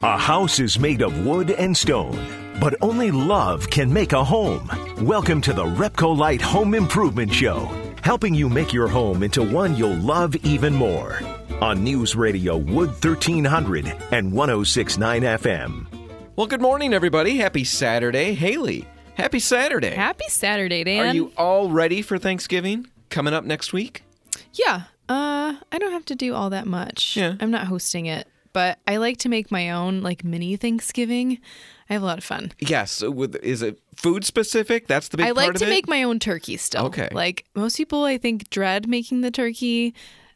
A house is made of wood and stone, but only love can make a home. Welcome to the Repcolite Home Improvement Show, helping you make your home into one you'll love even more. On News Radio Wood 1300 and 1069 FM. Well, good morning, everybody. Happy Saturday. Haley, happy Saturday. Happy Saturday, Dan. Are you all ready for Thanksgiving coming up next week? Yeah. Uh, I don't have to do all that much. Yeah. I'm not hosting it, but I like to make my own like mini Thanksgiving. I have a lot of fun. Yes. so with, is it food specific? That's the big I like to it? make my own turkey still. Okay. Like most people, I think dread making the turkey.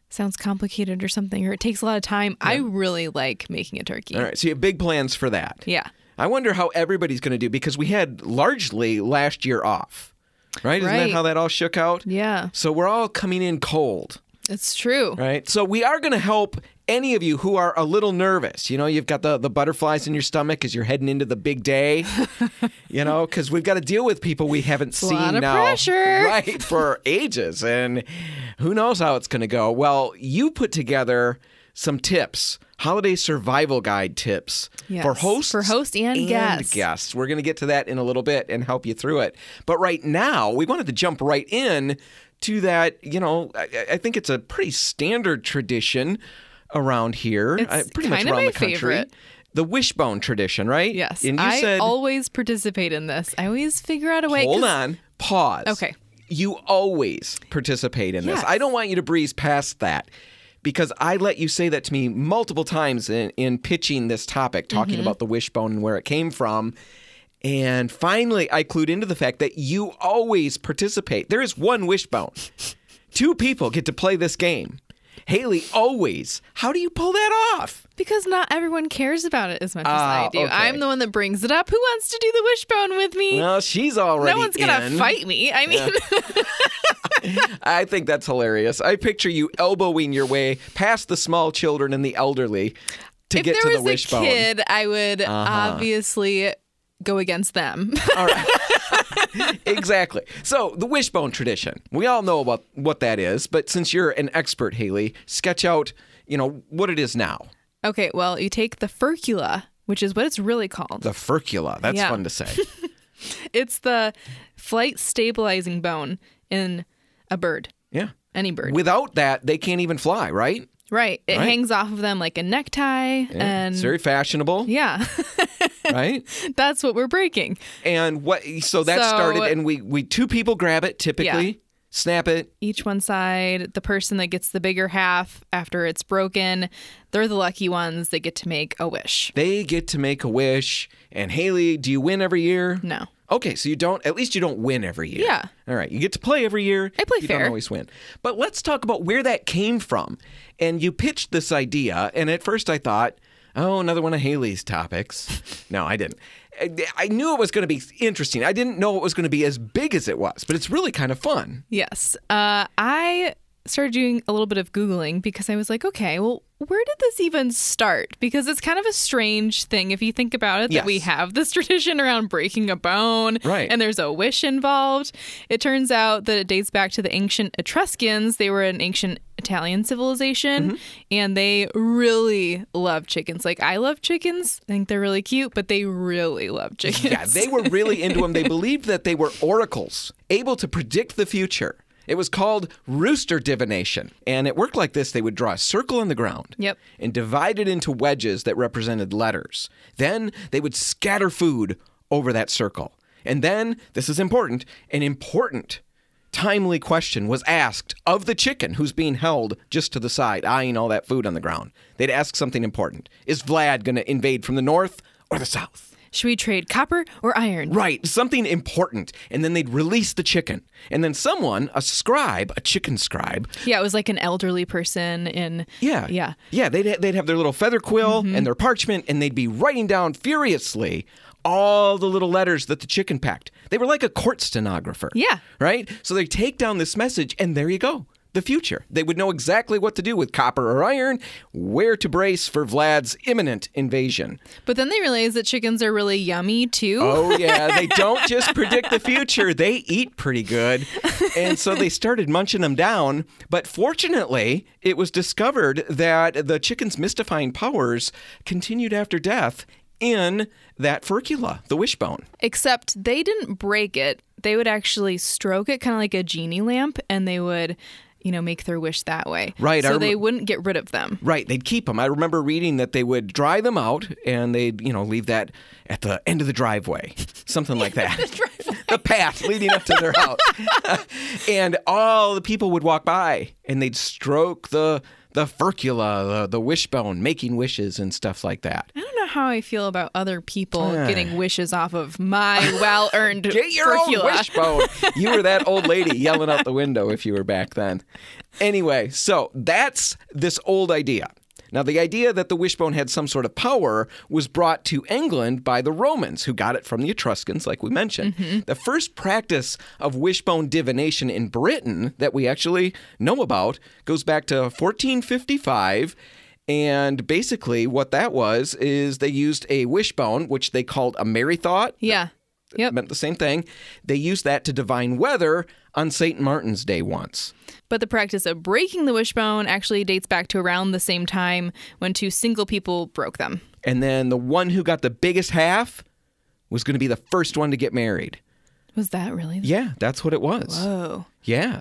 Sounds complicated or something, or it takes a lot of time. I really like making a turkey. all right. So you have big plans for that. Yeah. I wonder how everybody's going to do because we had largely last year off, right? Isn't that how that all shook out? Yeah. So we're all coming in cold. It's true. right? So we are going to help any of you who are a little nervous. You know, you've got the, the butterflies in your stomach as you're heading into the big day, you know, because we've got to deal with people we haven't seen now, pressure. right, for ages. And who knows how it's going to go. Well, you put together some tips. Holiday survival guide tips Yes, for hosts for host and guests. guests. We're going to get to that in a little bit and help you through it. But right now, we wanted to jump right in to that. You know, I, I think it's a pretty standard tradition around here, uh, pretty much around the country. favorite. The wishbone tradition, right? Yes. And you I said, always participate in this. I always figure out a way. hold on, pause. Okay. You always participate in this. I don't want you to breeze past that. Because I let you say that to me multiple times in, in pitching this topic, talking Mm-hmm. about the wishbone and where it came from. And finally, I clued into the fact that you always participate. There is one wishbone. Two people get to play this game. Haley always. How do you pull that off? Because not everyone cares about it as much as Ah, I do. okay. I'm the one that brings it up. Who wants to do the wishbone with me? Well, she's already no one's gonna in. fight me. I mean, I think that's hilarious. I picture you elbowing your way past the small children and the elderly to if get there to was the a wishbone. kid, I would obviously go against them. All right. exactly. So, the wishbone tradition. We all know about what that is, but since you're an expert, Haley, sketch out, you know, what it is now. okay, well, you take the furcula, which is what it's really called. The furcula. That's Yeah. fun to say. It's the flight stabilizing bone in a bird, Yeah. any bird. Without that, they can't even fly, right? right. It Right. hangs off of them like a necktie, and it's very fashionable, yeah, right? that's what we're breaking. And what so that So- started and we we two people grab it typically, snap it, each one side. The person that gets the bigger half after it's broken, they're the lucky ones that get to make a wish. they get to make a wish. And Haley, do you win every year? No. Okay, so you don't. At least you don't win every year. Yeah. All right, you get to play every year. I play you fair. Don't always win. But let's talk about where that came from. And you pitched this idea, and at first I thought, oh, another one of Haley's topics. no, I didn't. I- knew it was going to be interesting. I didn't know it was going to be as big as it was, but it's really kind of fun. Yes. Uh, I started doing a little bit of Googling because I was like, okay, well, where did this even start? Because it's kind of a strange thing if you think about it that we have this tradition around breaking a bone Right. and there's a wish involved. It turns out that it dates back to the ancient Etruscans. They were an ancient Italian civilization Mm-hmm. and they really love chickens. Like, I love chickens. I think they're really cute, but they really love chickens. Yeah, they were really into them. They believed that they were oracles, able to predict the future. It was called rooster divination. And it worked like this they would draw a circle on the ground Yep. and divide it into wedges that represented letters. Then they would scatter food over that circle. And then, this is important, an important timely question was asked of the chicken who's being held just to the side, eyeing all that food on the ground. They'd ask something important Is Vlad going to invade from the north or the south? Should we trade copper or iron? Right, something important. And then they'd release the chicken. And then someone, a scribe, a chicken scribe, Yeah, it was like an elderly person in. yeah. Yeah. Yeah, they'd, they'd have their little feather quill mm-hmm. and their parchment, and they'd be writing down furiously all the little letters that the chicken packed. They were like a court stenographer. Yeah. Right? So they take down this message, and there you go. the future. They would know exactly what to do with copper or iron, where to brace for Vlad's imminent invasion. But then they realize that chickens are really yummy too. Oh, yeah. They don't just predict the future, they eat pretty good. And so they started munching them down. But fortunately, it was discovered that the chicken's mystifying powers continued after death in that furcula, the wishbone. Except they didn't break it. They would actually stroke it kind of like a genie lamp and they would, you know, make their wish that way. Right, So rem- they wouldn't get rid of them. Right, they'd keep them. I remember reading that they would dry them out and they'd, you know, leave that at the end of the driveway, something like that. the path leading up to their house. and all the people would walk by and they'd stroke the the furcula, the, the wishbone, making wishes and stuff like that. I don't know how I feel about other people Ah. getting wishes off of my well earned Get your own wishbone. You were that old lady yelling out the window if you were back then. Anyway, so that's this old idea. Now, the idea that the wishbone had some sort of power was brought to England by the Romans, who got it from the Etruscans, like we mentioned. Mm-hmm. The first practice of wishbone divination in Britain that we actually know about goes back to 1455. And basically, what that was is they used a wishbone, which they called a merry thought Yeah. Yep. meant the same thing. They used that to divine weather on St. Martin's Day once. But the practice of breaking the wishbone actually dates back to around the same time when two single people broke them. And then the one who got the biggest half was going to be the first one to get married. Was that really? Yeah, that's what it was. Whoa. Yeah.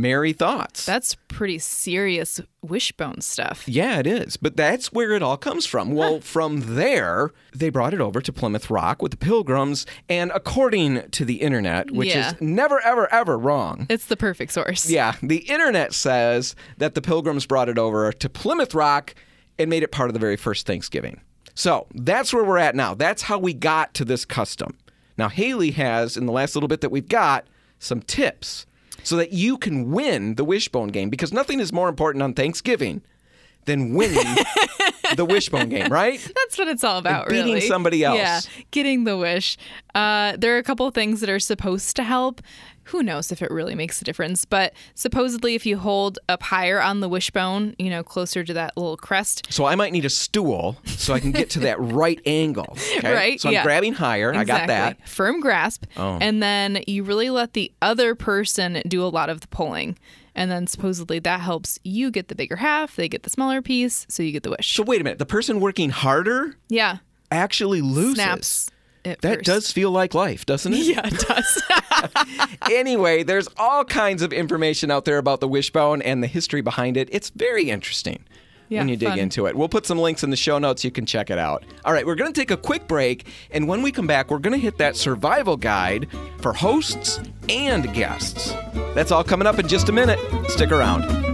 Merry thoughts. That's pretty serious wishbone stuff. yeah, it is. But that's where it all comes from. Well, from there, they brought it over to Plymouth Rock with the pilgrims. And according to the internet, which Yeah. is never, ever, ever wrong, It's the perfect source. Yeah, the internet says that the Pilgrims brought it over to Plymouth Rock and made it part of the very first Thanksgiving. So that's where we're at now. That's how we got to this custom. Now, Haley has, in the last little bit that we've got, some tips so that you can win the wishbone game because nothing is more important on Thanksgiving than winning the wishbone game, right? That's what it's all about, beating really. somebody else. Yeah, getting the wish. Uh, there are a couple things that are supposed to help. Who knows if it really makes a difference? But supposedly, if you hold up higher on the wishbone, you know, closer to that little crest, So I might need a stool so I can get to that right angle. okay? Right, So I'm yeah. grabbing higher. I got that. Exactly. Firm grasp. Oh. And then you really let the other person do a lot of the pulling. And then supposedly that helps you get the bigger half, they get the smaller piece, so you get the wish. So wait a minute. The person working harder yeah. actually loses. Snaps. At That first. does feel like life, doesn't it? Yeah, it does. anyway, there's all kinds of information out there about the wishbone and the history behind it. It's very interesting Yeah, when you dig fun. into it. We'll put some links in the show notes. You can check it out. All right, we're going to take a quick break. And when we come back, we're going to hit that survival guide for hosts and guests. That's all coming up in just a minute. Stick around.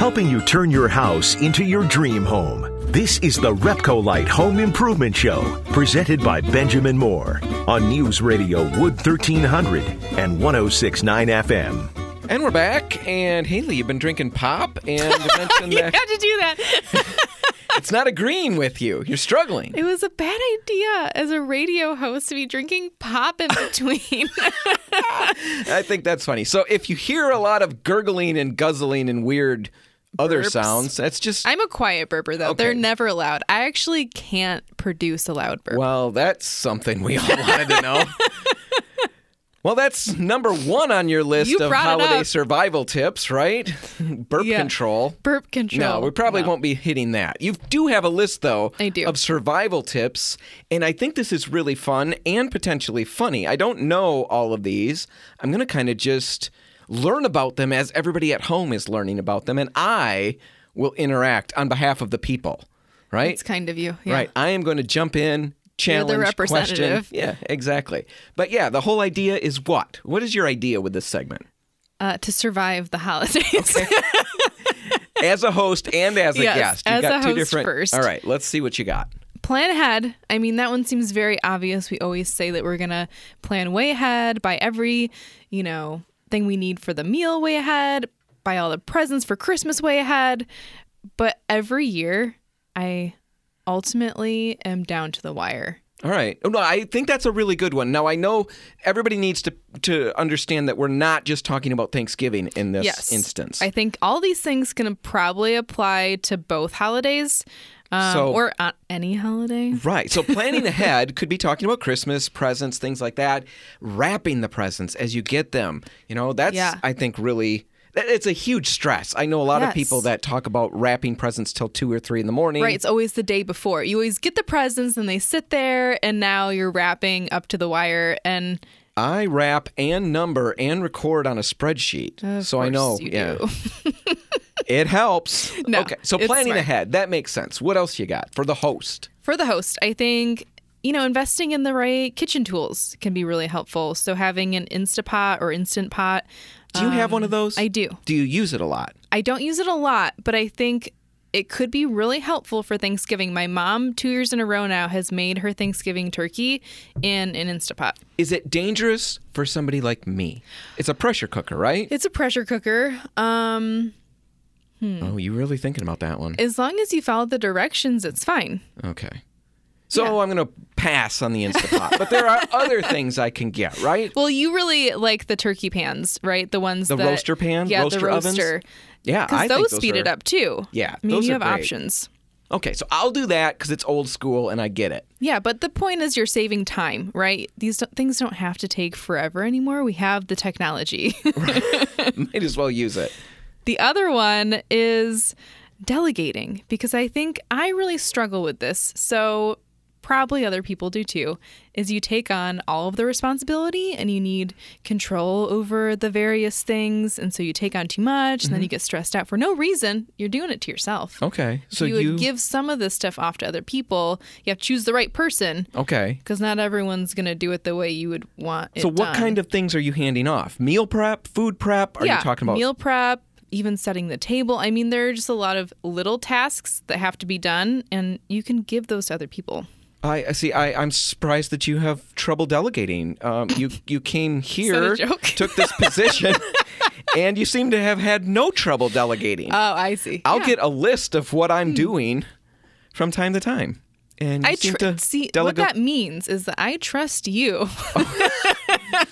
Helping you turn your house into your dream home. This is the Repcolite Home Improvement Show, presented by Benjamin Moore on News Radio Wood 1300 and 1069 FM. And we're back. And Haley, you've been drinking pop and mentioned you that had to do that. it's not agreeing with you. You're struggling. It was a bad idea as a radio host to be drinking pop in between. I think that's funny. So if you hear a lot of gurgling and guzzling and weird other Burps. sounds, that's just I'm a quiet burper though. Okay. They're never loud. I actually can't produce a loud burp. well, that's something we all wanted to know. Well, that's number one on your list You of holiday survival tips, right? Burp Yeah. control. burp control. No, we probably No. won't be hitting that. You do have a list, though, I do. of survival tips, and I think this is really fun and potentially funny. I don't know all of these. I'm going to kind of just learn about them as everybody at home is learning about them, and I will interact on behalf of the people, right? It's kind of you. Yeah. Right. I am going to jump in, You're the challenge, question. representative. Yeah, exactly. But yeah, the whole idea is what? What is your idea with this segment? Uh, to survive the holidays. As a host and as a Yes, guest, you've as got a two host different. first. All right, let's see what you got. plan ahead. I mean, that one seems very obvious. We always say that we're going to plan way ahead, buy every, you know, thing we need for the meal way ahead, buy all the presents for Christmas way ahead. But every year, I ultimately am down to the wire All right. Oh, No, I think that's a really good one. Now I know everybody needs to to understand that we're not just talking about Thanksgiving in this Yes. instance. I think all these things can probably apply to both holidays um, So- or uh, any holiday. Right. So planning ahead could be talking about Christmas, presents, things like that. Wrapping the presents as you get them. You know, that's Yeah. I think really it's a huge stress. I know a lot of people that talk about wrapping presents till two or three in the morning. Right, it's always the day before. You always get the presents and they sit there, and now you're wrapping up to the wire. And I wrap and number and record on a spreadsheet. Of so I know. yeah. It helps. No, okay. So planning smart. ahead, that makes sense. What else you got for the host? for the host, I think you know investing in the right kitchen tools can be really helpful. So having an Instapot or Instant Pot. Do you have one of those? Um, I do. Do you use it a lot? I don't use it a lot, but I think it could be really helpful for Thanksgiving. My mom, two years in a row now, has made her Thanksgiving turkey in an Instapot. Is it dangerous for somebody like me? It's a pressure cooker, right? It's a pressure cooker. Um, Hmm. Oh, you really thinking about that one? as long as you follow the directions, it's fine. Okay. So I'm going to pass on the Instapot, but there are other things I can get, right? Well, you really like the turkey pans, right? The ones The that, roaster pan, yeah, roaster the ovens? roaster. Yeah, I because those those speed are- it up too. Yeah, I mean those you are have great. options. Okay, so I'll do that because it's old school and I get it. Yeah, but the point is you're saving time, right? These don't, things don't have to take forever anymore. We have the technology. Might as well use it. The other one is delegating because I think I really struggle with this. So probably other people do too. Is you take on all of the responsibility and you need control over the various things and so you take on too much and then mm-hmm. you get stressed out for no reason. You're doing it to yourself. Okay, so you you, would give some of this stuff off to other people. You have to choose the right person okay. because not everyone's going to do it the way you would want it So what done. kind of things are you handing off? Meal prep, food prep? Are yeah, you talking about? meal prep, even setting the table? I mean, there are just a lot of little tasks that have to be done, and you can give those to other people. I I see. I, I'm surprised that you have trouble delegating. Um, you you came here, took this position, and you seem to have had no trouble delegating. Oh, I see. I'll Yeah. get a list of what I'm doing from time to time, and you I tr- to see what that means is that I trust you.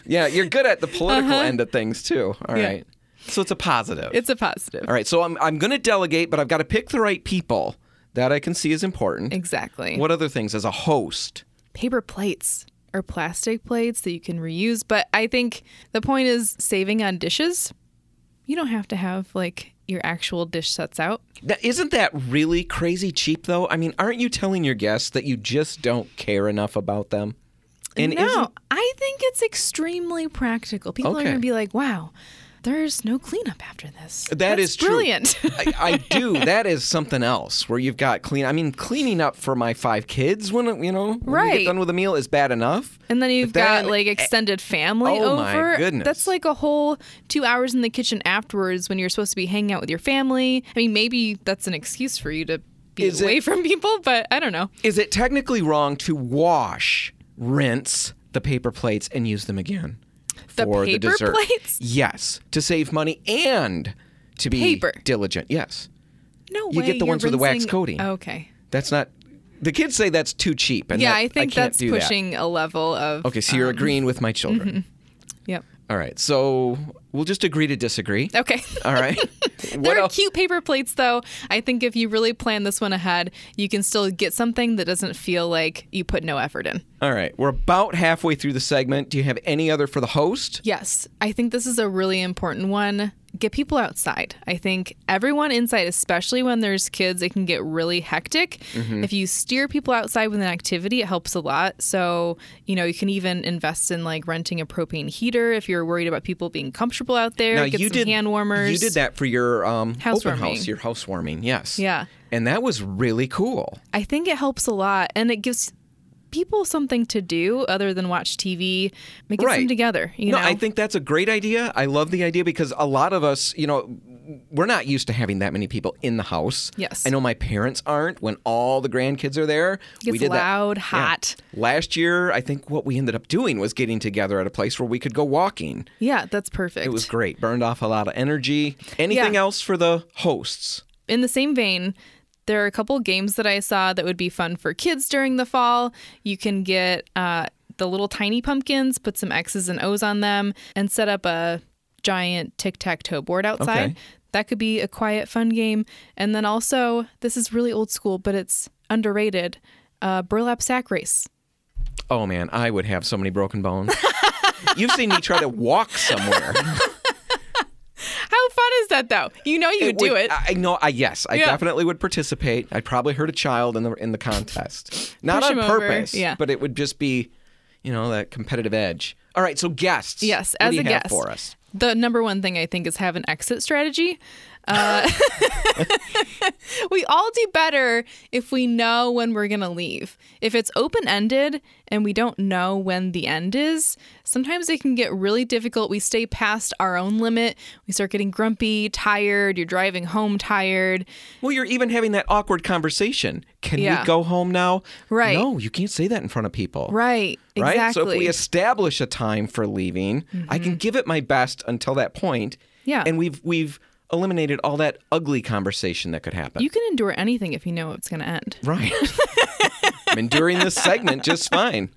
Yeah, you're good at the political end of things too. All right, Uh-huh. Yeah. So it's a positive. it's a positive. All right, so I'm I'm going to delegate, but I've got to pick the right people that I can see is important. Exactly. What other things as a host? paper plates or plastic plates that you can reuse. But I think the point is saving on dishes. You don't have to have like your actual dish sets out. Now, isn't that really crazy cheap though? I mean, aren't you telling your guests that you just don't care enough about them? And no, I think it's extremely practical. People Okay. are going to be like, wow, there's no cleanup after this. That That's is true. brilliant. I, I do. That is something else where you've got clean. I mean, cleaning up for my five kids when you know when Right. get done with a meal is bad enough. And then you've then- got like eh, extended family Oh, my goodness. That's like a whole two hours in the kitchen afterwards when you're supposed to be hanging out with your family. I mean, maybe that's an excuse for you to be Is it- away from people, but I don't know. Is it technically wrong to wash, rinse the paper plates and use them again for the paper dessert? plates? Yes, to save money and to be Paper. diligent. Yes, No You way. get the ones with the wax rinsing- coating. Okay. that's not. The kids say that's too cheap, and Yeah, that- I think can't that's do that. pushing a level of. Okay, so you're um, agreeing with my children. Yep. All right, so we'll just agree to disagree. Okay. All right. There are cute paper plates, though. I think if you really plan this one ahead, you can still get something that doesn't feel like you put no effort in. All right, we're about halfway through the segment. Do you have any other for the host? Yes, I think this is a really important one. Get people outside. I think everyone inside, especially when there's kids, it can get really hectic. Mm-hmm. If you steer people outside with an activity, it helps a lot. So, you know, you can even invest in like renting a propane heater if you're worried about people being comfortable out there. Now get you some did hand warmers. You did that for your um, open Housewarming. house, your housewarming. Yes. Yeah. And that was really cool. I think it helps a lot and it gives people something to do other than watch TV. Make Right. them together, you no, know. I think that's a great idea. I love the idea because a lot of us, you know, we're not used to having that many people in the house. Yes. I know my parents aren't when all the grandkids are there. It we did that- loud, Yeah. hot. Last year, I think what we ended up doing was getting together at a place where we could go walking. Yeah, that's perfect. It was great. Burned off a lot of energy. Anything Yeah. else for the hosts? in the same vein, There are a couple games that I saw that would be fun for kids during the fall. You can get uh, the little tiny pumpkins, put some X's and O's on them, and set up a giant tic tac toe board outside. Okay. That could be a quiet, fun game. And then also, this is really old school, but it's underrated uh, burlap sack race. Oh man, I would have so many broken bones. You've seen me try to walk somewhere. Is that, though? You know you would do it. I know. I yes, I Yeah. definitely would participate. I'd probably hurt a child in the in the contest, not Push on over, purpose. yeah. but it would just be, you know, that competitive edge. All right, so guests. Yes, what as do you a have guest. for us. The number one thing I think is have an exit strategy. Uh, we all do better if we know when we're going to leave. If it's open ended and we don't know when the end is, sometimes it can get really difficult. We stay past our own limit. We start getting grumpy, tired. You're driving home tired. Well, you're even having that awkward conversation. Can Yeah. we go home now? Right. No, you can't say that in front of people. Right. Right. Exactly. Mm-hmm. So if we establish a time for leaving, I can give it my best until that point. Yeah. And we've we've eliminated all that ugly conversation that could happen. you can endure anything if you know it's going to end. right. I'm enduring this segment just fine.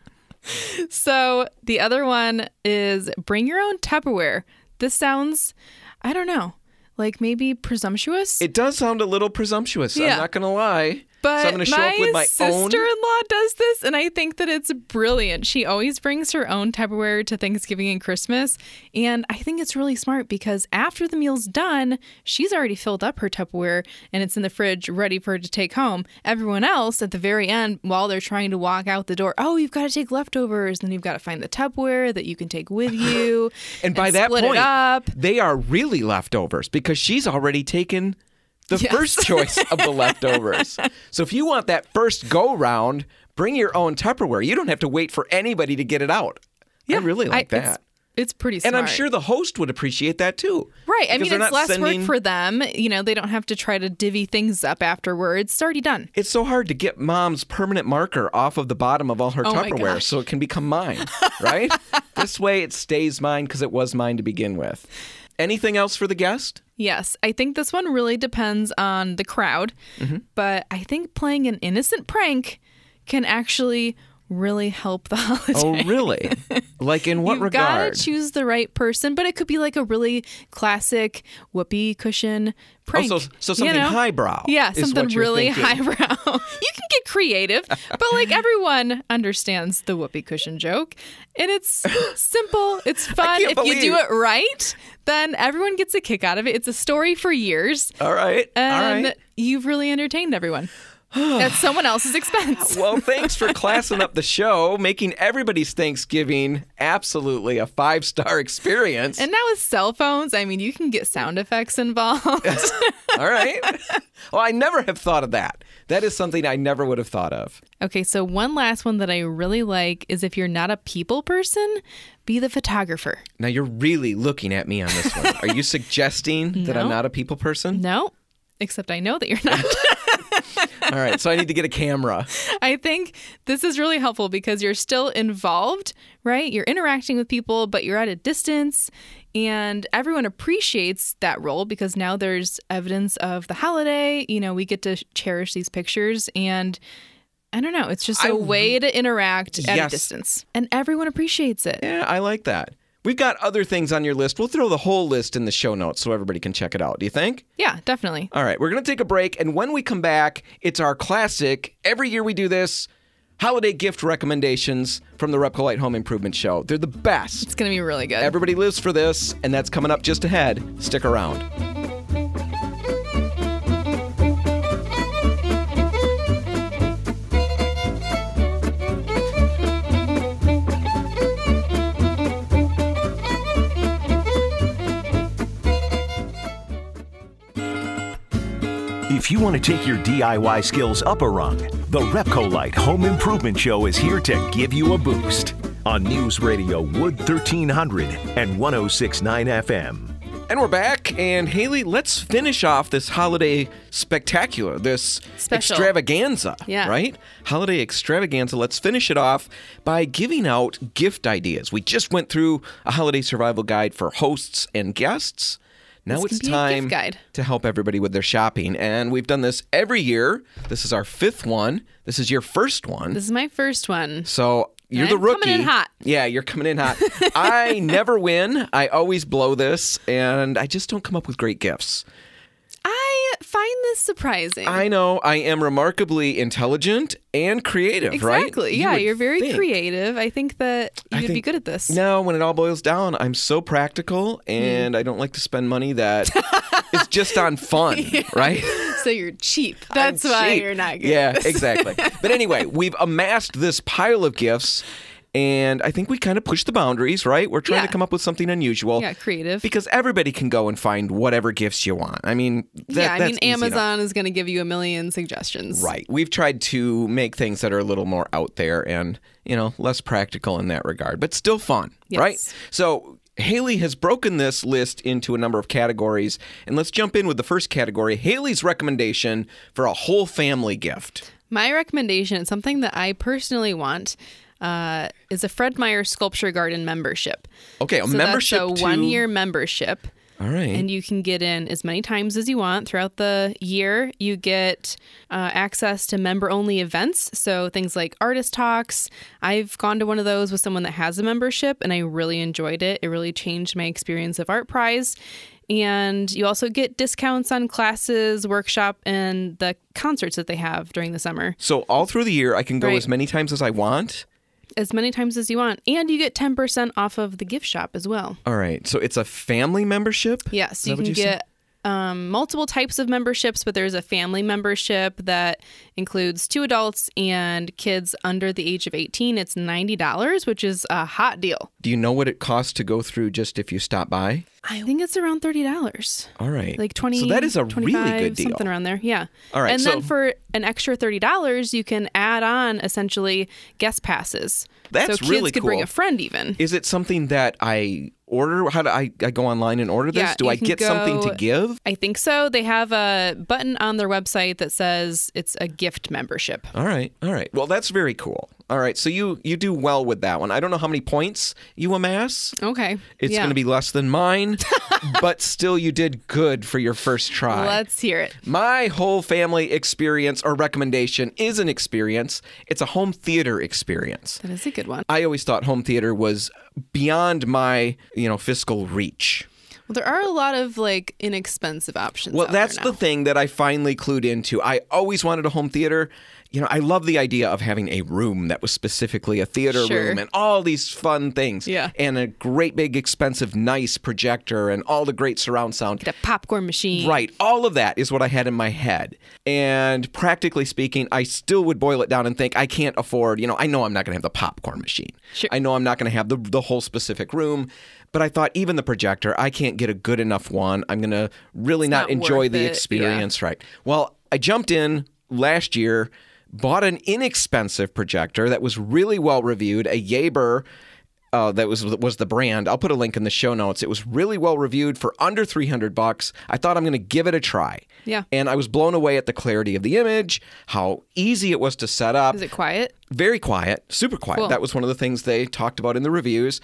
So the other one is bring your own Tupperware. This sounds, I don't know, like maybe presumptuous. It does sound a little presumptuous. Yeah. I'm not going to lie. But so I'm going to show my up with my own. sister-in-law does this, and I think that it's brilliant. She always brings her own Tupperware to Thanksgiving and Christmas, and I think it's really smart because after the meal's done, she's already filled up her Tupperware and it's in the fridge ready for her to take home. Everyone else at the very end, while they're trying to walk out the door, oh, you've got to take leftovers, then you've got to find the Tupperware that you can take with you, And by that point, they are really leftovers because she's already taken the Yes. first choice of the leftovers. so if you want that first go round, bring your own Tupperware. You don't have to wait for anybody to get it out. Yeah, I really like it's- that. It's, pretty smart. And I'm sure the host would appreciate that too. Right. I mean, it's less sending- work for them. You know, they don't have to try to divvy things up afterwards. It's already done. It's so hard to get mom's permanent marker off of the bottom of all her Oh Tupperware so it can become mine, right? this way it stays mine because it was mine to begin with. Anything else for the guest? Yes. I think this one really depends on the crowd, Mm-hmm. but I think playing an innocent prank can actually really help the holiday. Oh, really? like in what You've regard? got to choose the right person, but it could be like a really classic whoopee cushion prank. Oh, so, so you something know? highbrow. Yeah, something really highbrow. you can get creative, but like everyone understands the whoopee cushion joke. And it's simple, it's fun. If you do it right, then everyone gets a kick out of it. It's a story for years. All right. All And right. you've really entertained everyone at someone else's expense. Well, thanks for classing up the show, making everybody's Thanksgiving absolutely a five star experience. And now with cell phones, I mean, you can get sound effects involved. All right. Well, I never have thought of that. That is something I never would have thought of. Okay, so one last one that I really like is if you're not a people person, be the photographer. Now, you're really looking at me on this one. Are you suggesting that I'm not a people person? No, except I know that you're not. All right. So I need to get a camera. I think this is really helpful because you're still involved, right? You're interacting with people, but you're at a distance. And everyone appreciates that role because now there's evidence of the holiday. You know, we get to cherish these pictures. And I don't know, it's just a I way to interact at a distance. And everyone appreciates it. Yeah, I like that. We've got other things on your list. We'll throw the whole list in the show notes so everybody can check it out. Do you think? Yeah, definitely. All right, we're going to take a break. And when we come back, it's our classic. Every year we do this holiday gift recommendations from the Repcolite Home Improvement Show. They're the best. It's going to be really good. Everybody lives for this, and that's coming up just ahead. Stick around. If you want to take your DIY skills up a rung, the Repcolite Home Improvement Show is here to give you a boost on News Radio Wood 1300 and 1069 FM. And we're back. And Haley, let's finish off this holiday spectacular, this Special. extravaganza. Yeah. Right? Holiday extravaganza. Let's finish it off by giving out gift ideas. We just went through a holiday survival guide for hosts and guests. Now This it's can be a gift time to help everybody with their shopping. And we've done this every year. This is our fifth one. This is your first one. This is my first one. So you're the I'm rookie. coming in hot. Yeah, you're coming in hot. I never win. I always blow this, and I just don't come up with great gifts. Find this surprising. I know I am remarkably intelligent and creative, right? exactly. Yeah, would you're very think. creative. I think that you'd be good at this. No, when it all boils down, I'm so practical and hmm. I don't like to spend money that is just on fun, right? So you're cheap. I'm That's why cheap. you're not good. Yeah, at this. exactly. But anyway, we've amassed this pile of gifts. And I think we kind of push the boundaries, right? We're trying Yeah. to come up with something unusual. Yeah, creative. Because everybody can go and find whatever gifts you want. I mean, that, yeah, I mean, easy enough. Amazon is going to give you a million suggestions. Right. We've tried to make things that are a little more out there and, you know, less practical in that regard, but still fun, Yes. right? So, Haley has broken this list into a number of categories, and let's jump in with the first category Haley's recommendation for a whole family gift. My recommendation, is something that I personally want, uh, is a Fred Meijer Sculpture Garden membership. Okay, a so membership that's a to- one-year membership. All right. and you can get in as many times as you want throughout the year. You get uh, access to member only events. So things like artist talks. I've gone to one of those with someone that has a membership and I really enjoyed it. It really changed my experience of Art Prize. And you also get discounts on classes, workshop, and the concerts that they have during the summer so, all through the year, I can go Right. as many times as I want. As many times as you want. And you get 10% off of the gift shop as well. All right. So, it's a family membership? Yes, you can you get um, multiple types of memberships, but there's a family membership that includes two adults and kids under the age of 18. It's $90, which is a hot deal. Do you know what it costs to go through just if you stop by? I think it's around $30. All right. Like 20 So, that is a really good deal. Something around there. Yeah. All right, And then for an extra $30, you can add on essentially guest passes. That's so kids really could bring a friend even. Is it something that I order? How do I, I go online and order this? Yeah, do I get something to give? I think so. They have a button on their website that says it's a gift membership. All right, all right. Well, that's very cool. All right, so you you do well with that one. I don't know how many points you amass. Okay. It's yeah. going to be less than mine, but still, you did good for your first try. Let's hear it. My whole family experience or recommendation is an experience. It's a home theater experience. That is a good one. I always thought home theater was beyond my, you know, fiscal reach. Well, there are a lot of like inexpensive options. Well, that's the thing that I finally clued into. I always wanted a home theater. You know, I love the idea of having a room that was specifically a theater Sure. room and all these fun things. Yeah. And a great big expensive nice projector and all the great surround sound. The popcorn machine. Right. All of that is what I had in my head. And practically speaking, I still would boil it down and think I can't afford, you know, I know I'm not going to have the popcorn machine. Sure. I know I'm not going to have the, the whole specific room. But I thought even the projector, I can't get a good enough one. I'm going to really not, not enjoy the it, yeah. experience. Right. Well, I jumped in last year, bought an inexpensive projector that was really well reviewed, a Yaber uh, that was was the brand. I'll put a link in the show notes. It was really well reviewed for under 300 bucks. I thought I'm going to give it a try. Yeah. And I was blown away at the clarity of the image, how easy it was to set up. Is it quiet? Very quiet, super quiet. Cool. That was one of the things they talked about in the reviews.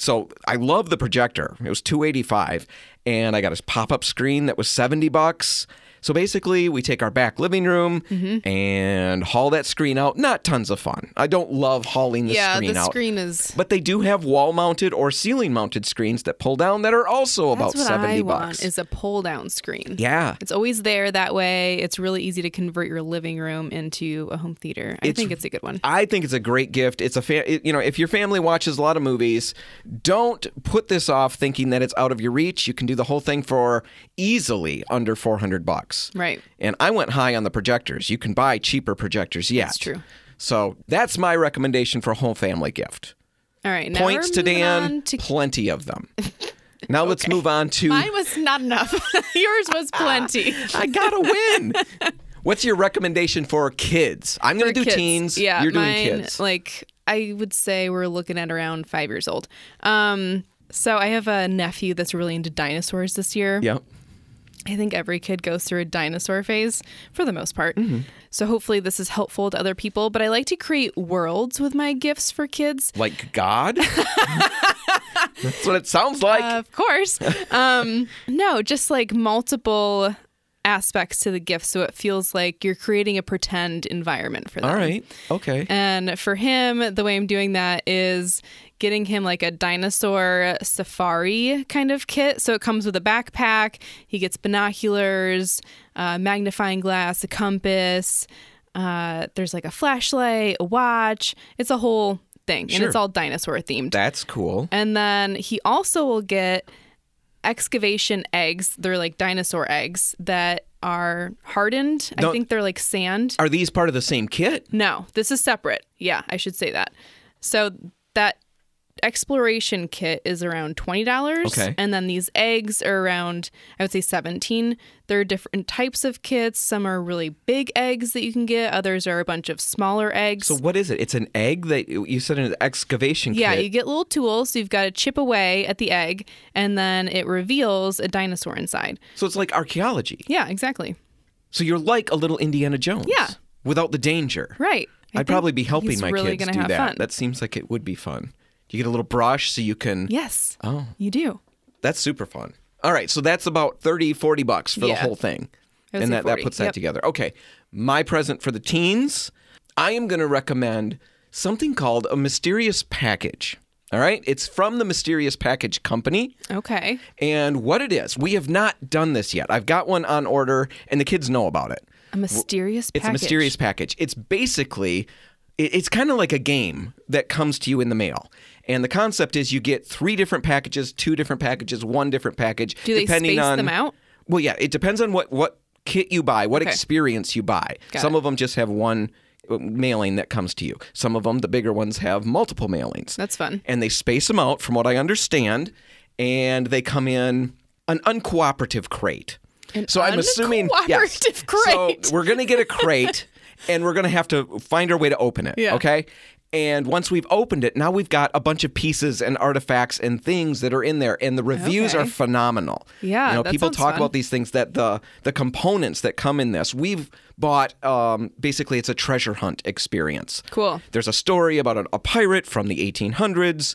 So I love the projector. It was 285 and I got a pop-up screen that was 70 bucks. So basically, we take our back living room Mm-hmm. and haul that screen out. Not tons of fun. I don't love hauling the yeah, screen the out. screen is. But they do have wall mounted or ceiling mounted screens that pull down that are also about That's what 70 I bucks. want is a pull down screen. yeah. It's always there that way. It's really easy to convert your living room into a home theater. I It's- think it's a good one. I think it's a great gift. It's a fa- it- you know, if your family watches a lot of movies, don't put this off thinking that it's out of your reach. You can do the whole thing for easily under 400 bucks. Right. And I went high on the projectors. You can buy cheaper projectors yet. That's true. So that's my recommendation for a whole family gift. All right. Now Points to Dan, to- plenty of them. Now let's move on to Mine was not enough. Yours was plenty. I gotta win. What's your recommendation for kids? I'm gonna For do kids. teens. Yeah, You're doing mine, kids. Like I would say we're looking at around five years old. Um, so I have a nephew that's really into dinosaurs this year. Yep. I think every kid goes through a dinosaur phase for the most part. Mm-hmm. So hopefully this is helpful to other people. But I like to create worlds with my gifts for kids. Like God? That's what it sounds like. of course. Um, no, just like multiple aspects to the gift so it feels like you're creating a pretend environment for them. All right. Okay. And for him, the way I'm doing that is getting him like a dinosaur safari kind of kit. So it comes with a backpack. He gets binoculars, uh, magnifying glass, a compass. Uh, there's like a flashlight, a watch. It's a whole thing, and it's all dinosaur themed. That's cool. And then he also will get excavation eggs. They're like dinosaur eggs that are hardened. No- I think they're like sand. Are these part of the same kit? No, this is separate. Yeah, I should say that. So that exploration kit is around twenty dollars. Okay. And then these eggs are around I would say seventeen. There are different types of kits. Some are really big eggs that you can get, others are a bunch of smaller eggs. So what is it? It's an egg that you said an excavation yeah, kit. you get little tools. So you've got to chip away at the egg, and then it reveals a dinosaur inside. so it's like archaeology. Yeah, exactly. So you're like a little Indiana Jones. Yeah. Without the danger. Right. I I'd probably be helping my really kids do that. Fun. That seems like it would be fun. You get a little brush so you can. yes. Oh, You do. that's super fun. All right, so that's about 30, 40 bucks for the whole thing. And that, that 40. puts that Yep. together. Okay, my present for the teens, I am going to recommend something called a mysterious package. All right, it's from the Mysterious Package Company. Okay. And what it is, we have not done this yet. I've got one on order, and the kids know about it. A mysterious package. It's a mysterious package. It's basically, it's kind of like a game that comes to you in the mail. And the concept is you get three different packages, two different packages, one different package. Do they depending space on, them out? Well, yeah, it depends on what what kit you buy, what Okay. experience you buy. Got Some it. of them just have one uh, mailing that comes to you. Some of them, the bigger ones, have multiple mailings. That's fun. And they space them out, from what I understand, and they come in an uncooperative crate. An so I'm assuming yes. crate. So we're gonna get a crate, and we're gonna have to find our way to open it. Yeah. Okay. And once we've opened it, now we've got a bunch of pieces and artifacts and things that are in there, and the reviews Okay. are phenomenal. Yeah, you know, people talk fun. about these things that the the components that come in this. We've bought um, basically it's a treasure hunt experience. Cool. There's a story about a, a pirate from the 1800s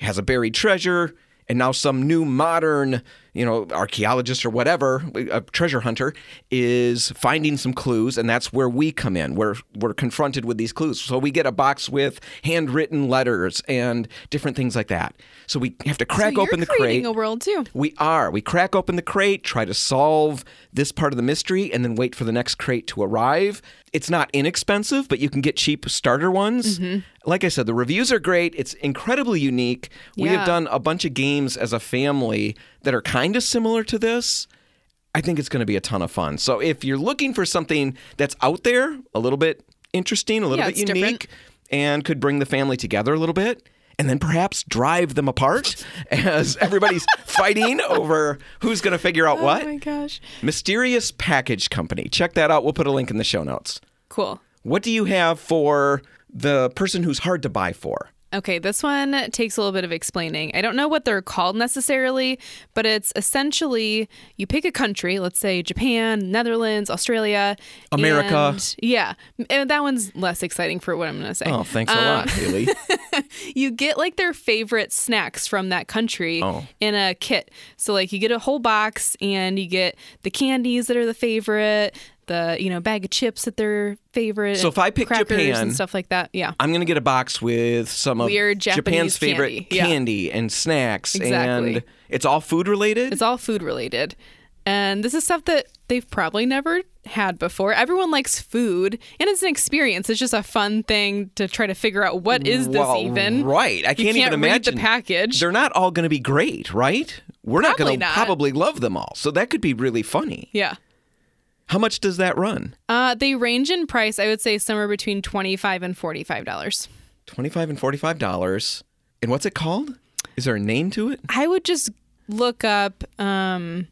has a buried treasure, and now some new modern, you know, archaeologist or whatever, a treasure hunter, is finding some clues, and that's where we come in. We're we're confronted with these clues, so we get a box with handwritten letters and different things like that. So we have to crack so open the crate. creating a world too. We are. We crack open the crate, try to solve this part of the mystery, and then wait for the next crate to arrive. It's not inexpensive, but you can get cheap starter ones. Mm-hmm. Like I said, the reviews are great. It's incredibly unique. We have done a bunch of games as a family that are kind of similar to this. I think it's going to be a ton of fun. So if you're looking for something that's out there, a little bit interesting, a little Yeah, bit unique, different. and could bring the family together a little bit, and then perhaps drive them apart as everybody's fighting over who's going to figure out oh what. Oh my gosh. Mysterious Package Company. Check that out. We'll put a link in the show notes. Cool. What do you have for the person who's hard to buy for? Okay, this one takes a little bit of explaining. I don't know what they're called necessarily, but it's essentially you pick a country, let's say Japan, Netherlands, Australia, America. and- yeah, and that one's less exciting for what I'm going to say. Oh, thanks a Um, lot, Haley. you get like their favorite snacks from that country Oh. in a kit. So like you get a whole box and you get the candies that are the favorite, the you know bag of chips that they're favorite. So if I pick Japan- and stuff like that, yeah. I'm going to get a box with some of Weird Japan's favorite candy. Yeah. and snacks. Exactly. And it's all food related? It's all food related. And this is stuff that they've probably never had before. Everyone likes food, and it's an experience. It's just a fun thing to try to figure out what is this Well, even. Right. I You can't, even read the package. They're not all going to be great, right? We're not going to not. probably love them all. So that could be really funny. Yeah. How much does that run? Uh, they range in price, I would say somewhere between 25 and $45. 25 and $45. And what's it called? Is there a name to it? I would just look up um,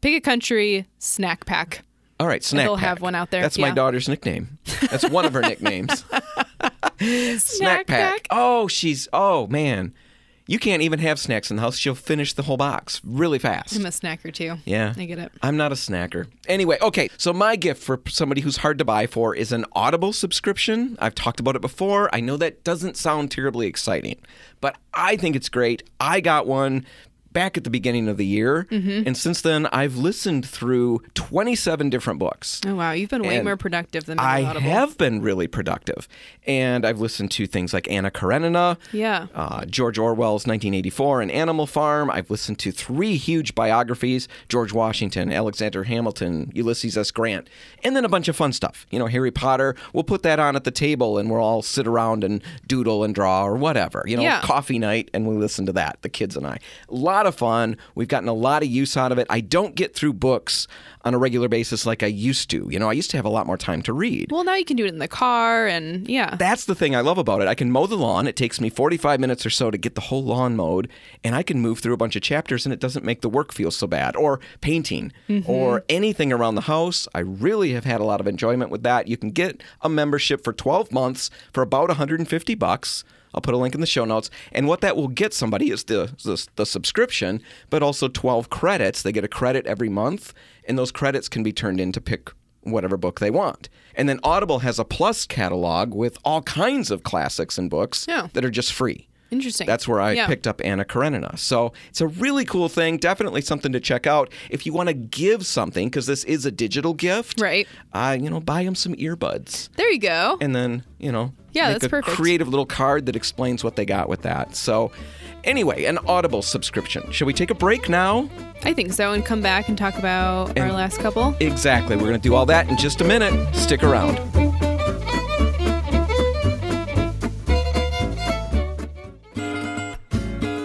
pick a country snack pack. All right, snack they'll pack. have one out there, That's my daughter's nickname. That's one of her nicknames. snack, Snack pack? Oh, she's oh man. You can't even have snacks in the house. She'll finish the whole box really fast. I'm a snacker too. Yeah. I get it. I'm not a snacker. Anyway, okay, so my gift for somebody who's hard to buy for is an Audible subscription. I've talked about it before. I know that doesn't sound terribly exciting, but I think it's great. I got one back at the beginning of the year, Mm-hmm. and since then I've listened through 27 different books. Oh wow, you've been way And more productive than. I Audible. have been really productive, and I've listened to things like Anna Karenina, Yeah. uh, George Orwell's 1984 and Animal Farm. I've listened to three huge biographies: George Washington, Alexander Hamilton, Ulysses S. Grant, and then a bunch of fun stuff. You know, Harry Potter. We'll put that on at the table, and we'll all sit around and doodle and draw or whatever. You know, Yeah. coffee night, and we listen to that. The kids and I. A lot of fun. We've gotten a lot of use out of it. I don't get through books on a regular basis like I used to. You know, I used to have a lot more time to read. Well, now you can do it in the car, and yeah. That's the thing I love about it. I can mow the lawn. It takes me 45 minutes or so to get the whole lawn mowed, and I can move through a bunch of chapters and it doesn't make the work feel so bad. Or painting mm-hmm. or anything around the house. I really have had a lot of enjoyment with that. You can get a membership for 12 months for about 150 bucks. I'll put a link in the show notes. And what that will get somebody is the, the the subscription, but also 12 credits. They get a credit every month, and those credits can be turned in to pick whatever book they want. And then Audible has a plus catalog with all kinds of classics and books Yeah. that are just free. Interesting. That's where I Yeah. picked up Anna Karenina. So it's a really cool thing. Definitely something to check out if you want to give something, because this is a digital gift. Right. Uh, you know, buy them some earbuds, There you go. and then you know, Yeah, make that's a perfect. creative little card that explains what they got with that. So, anyway, an Audible subscription. Shall we take a break now? I think so, and come back and talk about our last couple. Exactly. We're going to do all that in just a minute. Stick around.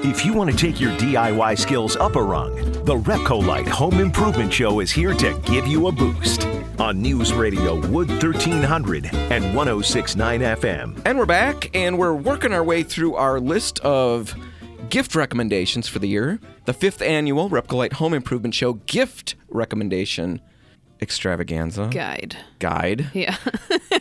If you want to take your DIY skills up a rung, the Repcolite Home Improvement Show is here to give you a boost on News Radio Wood 1300 and 1069 FM. And we're back, and we're working our way through our list of gift recommendations for the year. The fifth annual Repcolite Home Improvement Show gift recommendation extravaganza Guide. guide. Yeah.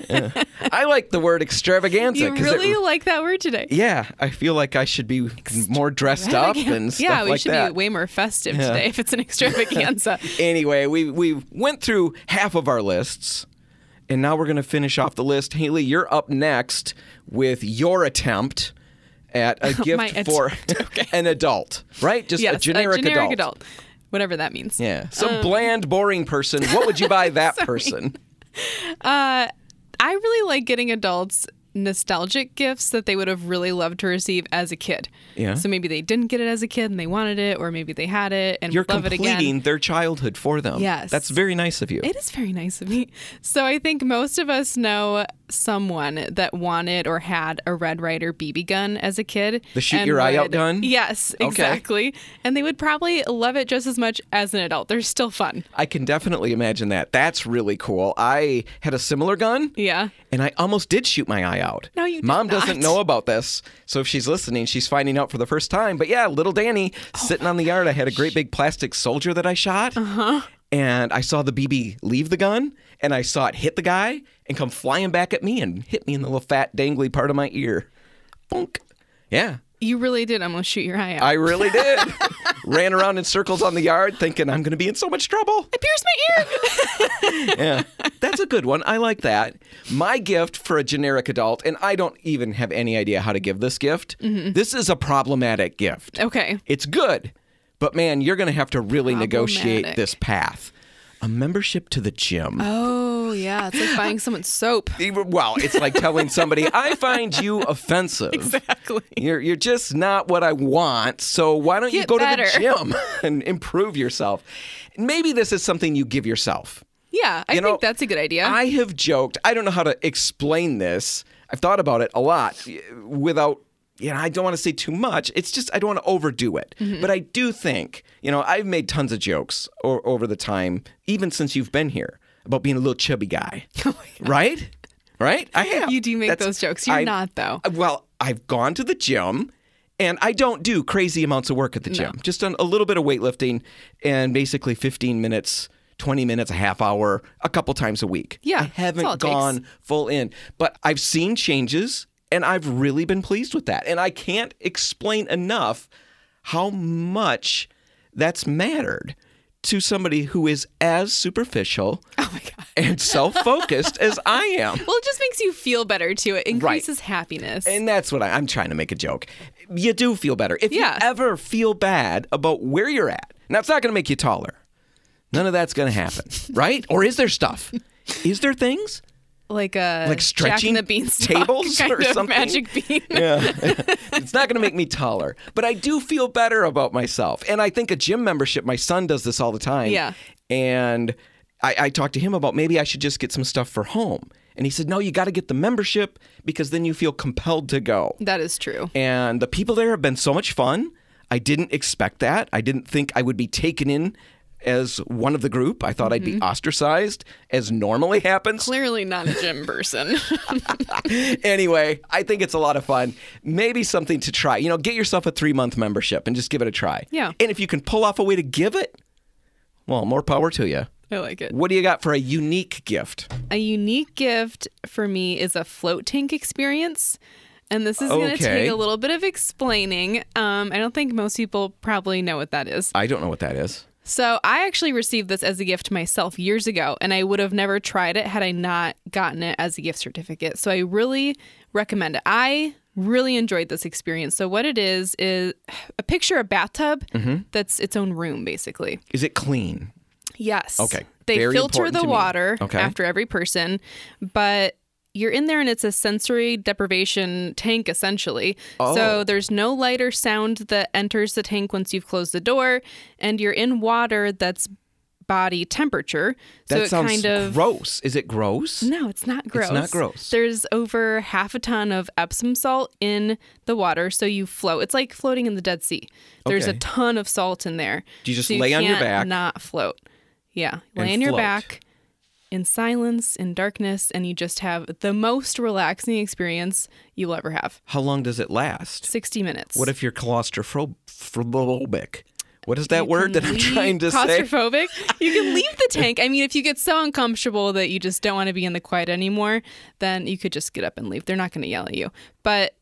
Eh. I like the word extravaganza you really it, like that word today. yeah, I feel like I should be more dressed up and stuff yeah, we like should that. be way more festive today if it's an extravaganza. anyway, we we went through half of our lists, and now we're going to finish off the list. Haley, you're up next with your attempt at a gift for an adult, right? Just yes, a generic, generic adult. Whatever that means. Yeah, some Um, bland, boring person. What would you buy that person? Uh, I really like getting adults nostalgic gifts that they would have really loved to receive as a kid. Yeah. So maybe they didn't get it as a kid and they wanted it, or maybe they had it and You're love it completing again. their childhood for them. Yes. that's very nice of you. It is very nice of me. So I think most of us know someone that wanted or had a Red Ryder BB gun as a kid. The shoot your eye out gun? Yes, exactly. And they would probably love it just as much as an adult. They're still fun. I can definitely imagine that. That's really cool. I had a similar gun. Yeah. And I almost did shoot my eye out. No, you Mom not. doesn't know about this. So if she's listening, she's finding out for the first time. But yeah, little Danny Oh sitting on the yard, I had a great big plastic soldier that I shot. Uh-huh. And I saw the BB leave the gun and I saw it hit the guy and come flying back at me and hit me in the little fat dangly part of my ear. Bonk. Yeah. You really did almost shoot your eye out. I really did. Ran around in circles on the yard thinking I'm going to be in so much trouble. I pierced my ear. yeah, that's a good one. I like that. My gift for a generic adult, and I don't even have any idea how to give this gift. Mm-hmm. This is a problematic gift. okay. It's good, but man, you're going to have to really negotiate this path. A membership to the gym. Oh, yeah. It's like buying someone soap. Well, it's like telling somebody, I find you offensive. Exactly. You're, you're just not what I want. So why don't you go better. to the gym and improve yourself? Maybe this is something you give yourself. Yeah, I You know, think that's a good idea. I have joked. I don't know how to explain this. I've thought about it a lot without. You know, I don't want to say too much. It's just I don't want to overdo it. Mm-hmm. But I do think, you know, I've made tons of jokes over the time, even since you've been here, about being a little chubby guy. right? Right? I have. Oh You do make That's- those jokes. You're I- not, though. Well, I've gone to the gym. And I don't do crazy amounts of work at the gym. Just done a little bit of weightlifting and basically 15 minutes, 20 minutes, a half hour, a couple times a week. Yeah, I haven't it takes. gone full in. But I've seen changes And I've really been pleased with that. And I can't explain enough how much that's mattered to somebody who is as superficial Oh my god. and self-focused as I am. Well, it just makes you feel better too. It increases happiness. And that's what I, I'm trying to make a joke. You do feel better. If Yeah. you ever feel bad about where you're at, now it's not going to make you taller. None of that's going to happen, right? Or is there stuff? Is there things? Like a Like stretching the Beanstalk tables kind or of something? magic bean. Yeah. it's not going to make me taller, but I do feel better about myself. And I think a gym membership, my son does this all the time. Yeah. And I, I talked to him about maybe I should just get some stuff for home. And he said, no, you got to get the membership because then you feel compelled to go. That is true. And the people there have been so much fun. I didn't expect that. I didn't think I would be taken in as one of the group. I thought I'd be ostracized, as normally happens. Clearly not a gym person. anyway, I think it's a lot of fun. Maybe something to try. You know, get yourself a three month membership and just give it a try. Yeah. And if you can pull off a way to give it, well, more power to you. I like it. What do you got for a unique gift? A unique gift for me is a float tank experience. And this is going to take a little bit of explaining. Um, I don't think most people probably know what that is. I don't know what that is. So I actually received this as a gift myself years ago, and I would have never tried it had I not gotten it as a gift certificate. So I really recommend it. I really enjoyed this experience. So what it is is a picture of a bathtub Mm-hmm. that's its own room, basically. Is it clean? Yes. Okay. They Very filter the water Okay. after every person, but you're in there and it's a sensory deprivation tank essentially. Oh. So there's no light or sound that enters the tank once you've closed the door and you're in water that's body temperature. That so it sounds kind of gross. Is it gross? no, it's not gross. It's not gross. There's over half a ton of Epsom salt in the water, so you float. It's like floating in the Dead Sea. There's a ton of salt in there. Do you just so lay on your back? Not float. Yeah, lay on your float. back in silence, in darkness, and you just have the most relaxing experience you'll ever have. How long does it last? 60 minutes. What if you're claustrophobic? What is that You word that I'm trying to say? claustrophobic? you can leave the tank. I mean, if you get so uncomfortable that you just don't want to be in the quiet anymore, then you could just get up and leave. They're not going to yell at you. But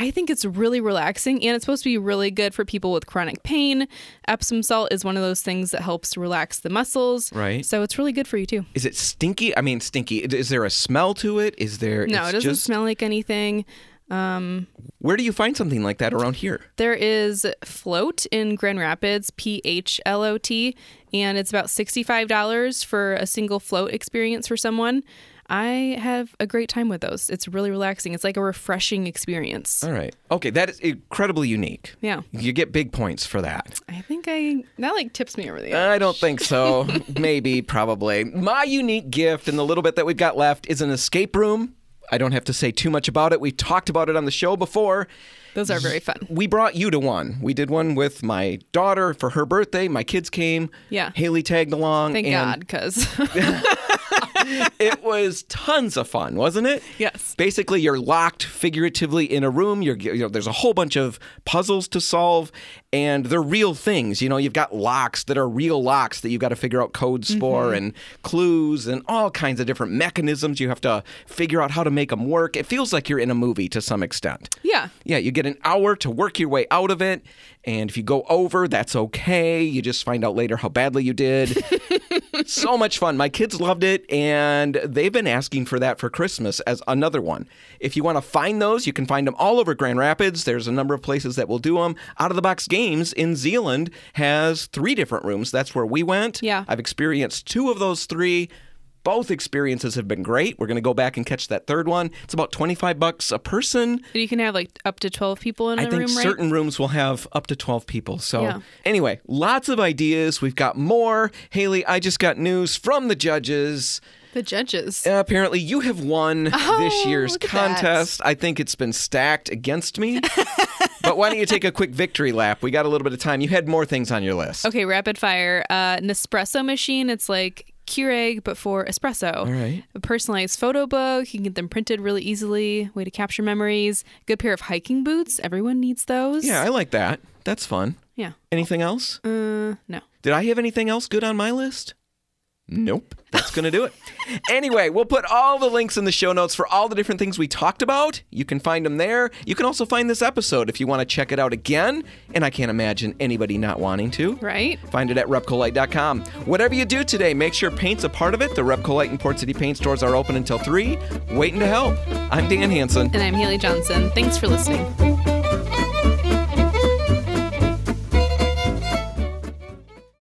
I think it's really relaxing and it's supposed to be really good for people with chronic pain. Epsom salt is one of those things that helps relax the muscles. Right. So it's really good for you too. Is it stinky? I mean, stinky. Is there a smell to it? Is there? No, it doesn't just- smell like anything. Um, Where do you find something like that around here? There is Float in Grand Rapids, P H L O T, and it's about $65 for a single float experience for someone. I have a great time with those. It's really relaxing. It's like a refreshing experience. All right. Okay, that is incredibly unique. Yeah. You get big points for that. I think I that like tips me over the edge. I don't think so. Maybe, probably. My unique gift in the little bit that we've got left is an escape room. I don't have to say too much about it. We talked about it on the show before. Those are very fun. We brought you to one. We did one with my daughter for her birthday. My kids came. Yeah. Haley tagged along. Thank and God, because it was tons of fun, wasn't it? Yes. Basically, you're locked figuratively in a room. You're, you know, there's a whole bunch of puzzles to solve, and they're real things. You know, you've got locks that are real locks that you've got to figure out codes for, mm-hmm. and clues, and all kinds of different mechanisms. You have to figure out how to make them work. It feels like you're in a movie to some extent. yeah, Yeah, you get an hour to work your way out of it. And if you go over, that's okay. You just find out later how badly you did. so much fun. My kids loved it, and they've been asking for that for Christmas as another one. If you want to find those, you can find them all over Grand Rapids. There's a number of places that will do them. Out of the Box Games in Zeeland has three different rooms. That's where we went. Yeah. I've experienced two of those three. Both experiences have been great. We're going to go back and catch that third one. It's about 25 bucks a person. you can have like up to twelve people in a I think room, right? certain rooms will have up to 12 people. So, Yeah. anyway, lots of ideas. We've got more. Haley, I just got news from the judges. the judges. Uh, apparently, you have won this Oh, year's look at that. contest. I think it's been stacked against me. but why don't you take a quick victory lap? We got a little bit of time. You had more things on your list. Okay, rapid fire. Uh, Nespresso machine. It's like Keurig, but for espresso. All right. A personalized photo book. You can get them printed really easily. Way to capture memories. Good pair of hiking boots. Everyone needs those. Yeah, I like that. That's fun. Yeah. Anything else? Uh, no. Did I have anything else good on my list? Nope. That's going to do it. Anyway, we'll put all the links in the show notes for all the different things we talked about. You can find them there. You can also find this episode if you want to check it out again. And I can't imagine anybody not wanting to. Right? Find it at repcolite.com. Whatever you do today, make sure paint's a part of it. The Repcolite and Port City paint stores are open until 3, waiting to help. I'm Dan Hanson. And I'm Haley Johnson. Thanks for listening.